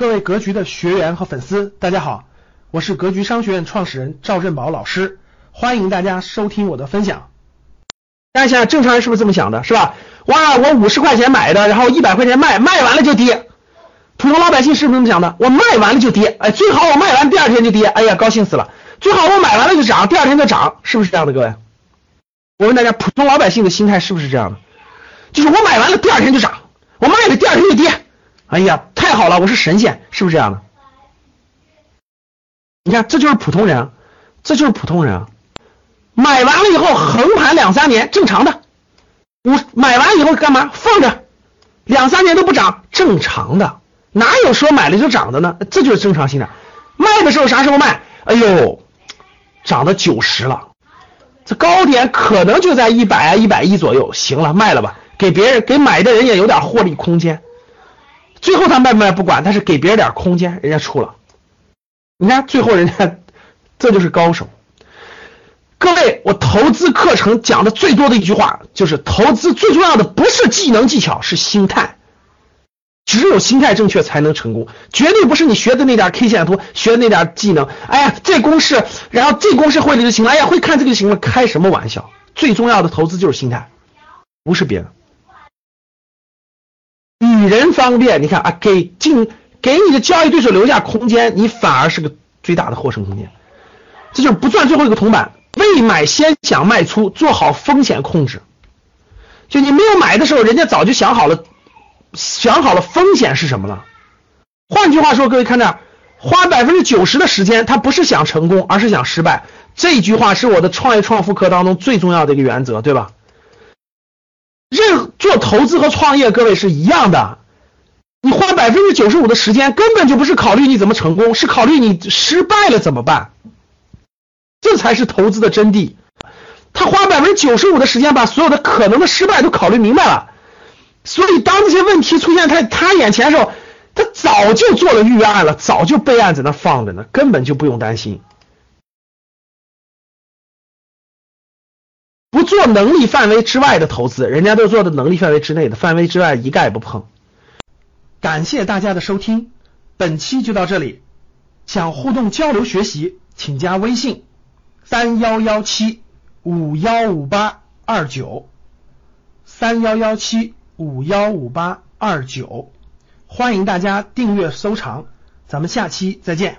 各位格局的学员和粉丝，大家好，我是格局商学院创始人赵振宝老师，欢迎大家收听我的分享。大家想想，正常人是不是这么想的，是吧？哇，我五十块钱买的，然后一百块钱卖，卖完了就跌。普通老百姓是不是这么想的？我卖完了就跌，哎，最好我卖完第二天就跌，哎呀，高兴死了。最好我买完了就涨，第二天就涨，是不是这样的，各位？我问大家，普通老百姓的心态是不是这样的？就是我买完了第二天就涨，我卖了第二天就跌，哎呀，太好了，我是神仙，是不是这样的？你看，这就是普通人，这就是普通人。买完了以后横盘两三年，正常的。我买完以后干嘛？放着，两三年都不涨，正常的。哪有说买了就涨的呢？这就是正常心态。卖的时候啥时候卖？哎呦，涨到九十了，这高点可能就在一百啊一百一左右。行了，卖了吧，给别人给买的人也有点获利空间。最后他卖不卖不管，但是给别人点空间，人家出了。你看最后人家这就是高手。各位，我投资课程讲的最多的一句话就是：投资最重要的不是技能技巧，是心态。只有心态正确才能成功，绝对不是你学的那点 K 线图，学的那点技能。哎呀，这公式，然后这公式会了就行了。哎呀，会看这个就行了。开什么玩笑？最重要的投资就是心态，不是别的。与人方便，你看啊，给进给你的交易对手留下空间，你反而是个最大的获胜空间。这就是不赚最后一个铜板。未买先想卖出，做好风险控制。就你没有买的时候，人家早就想好了，想好了风险是什么了。换句话说，各位看这，花百分之九十的时间，他不是想成功，而是想失败。这句话是我的创业创富课当中最重要的一个原则，对吧？做投资和创业，各位是一样的。你花百分之九十五的时间，根本就不是考虑你怎么成功，是考虑你失败了怎么办。这才是投资的真谛。他花百分之九十五的时间，把所有的可能的失败都考虑明白了。所以，当这些问题出现在他眼前的时候，他早就做了预案了，早就备案在那放着呢，根本就不用担心。不做能力范围之外的投资，人家都做的能力范围之内的，范围之外一概不碰。感谢大家的收听，本期就到这里。想互动交流学习，请加微信。三幺幺七五幺五八二九，三幺幺七五幺五八二九，欢迎大家订阅收藏，咱们下期再见。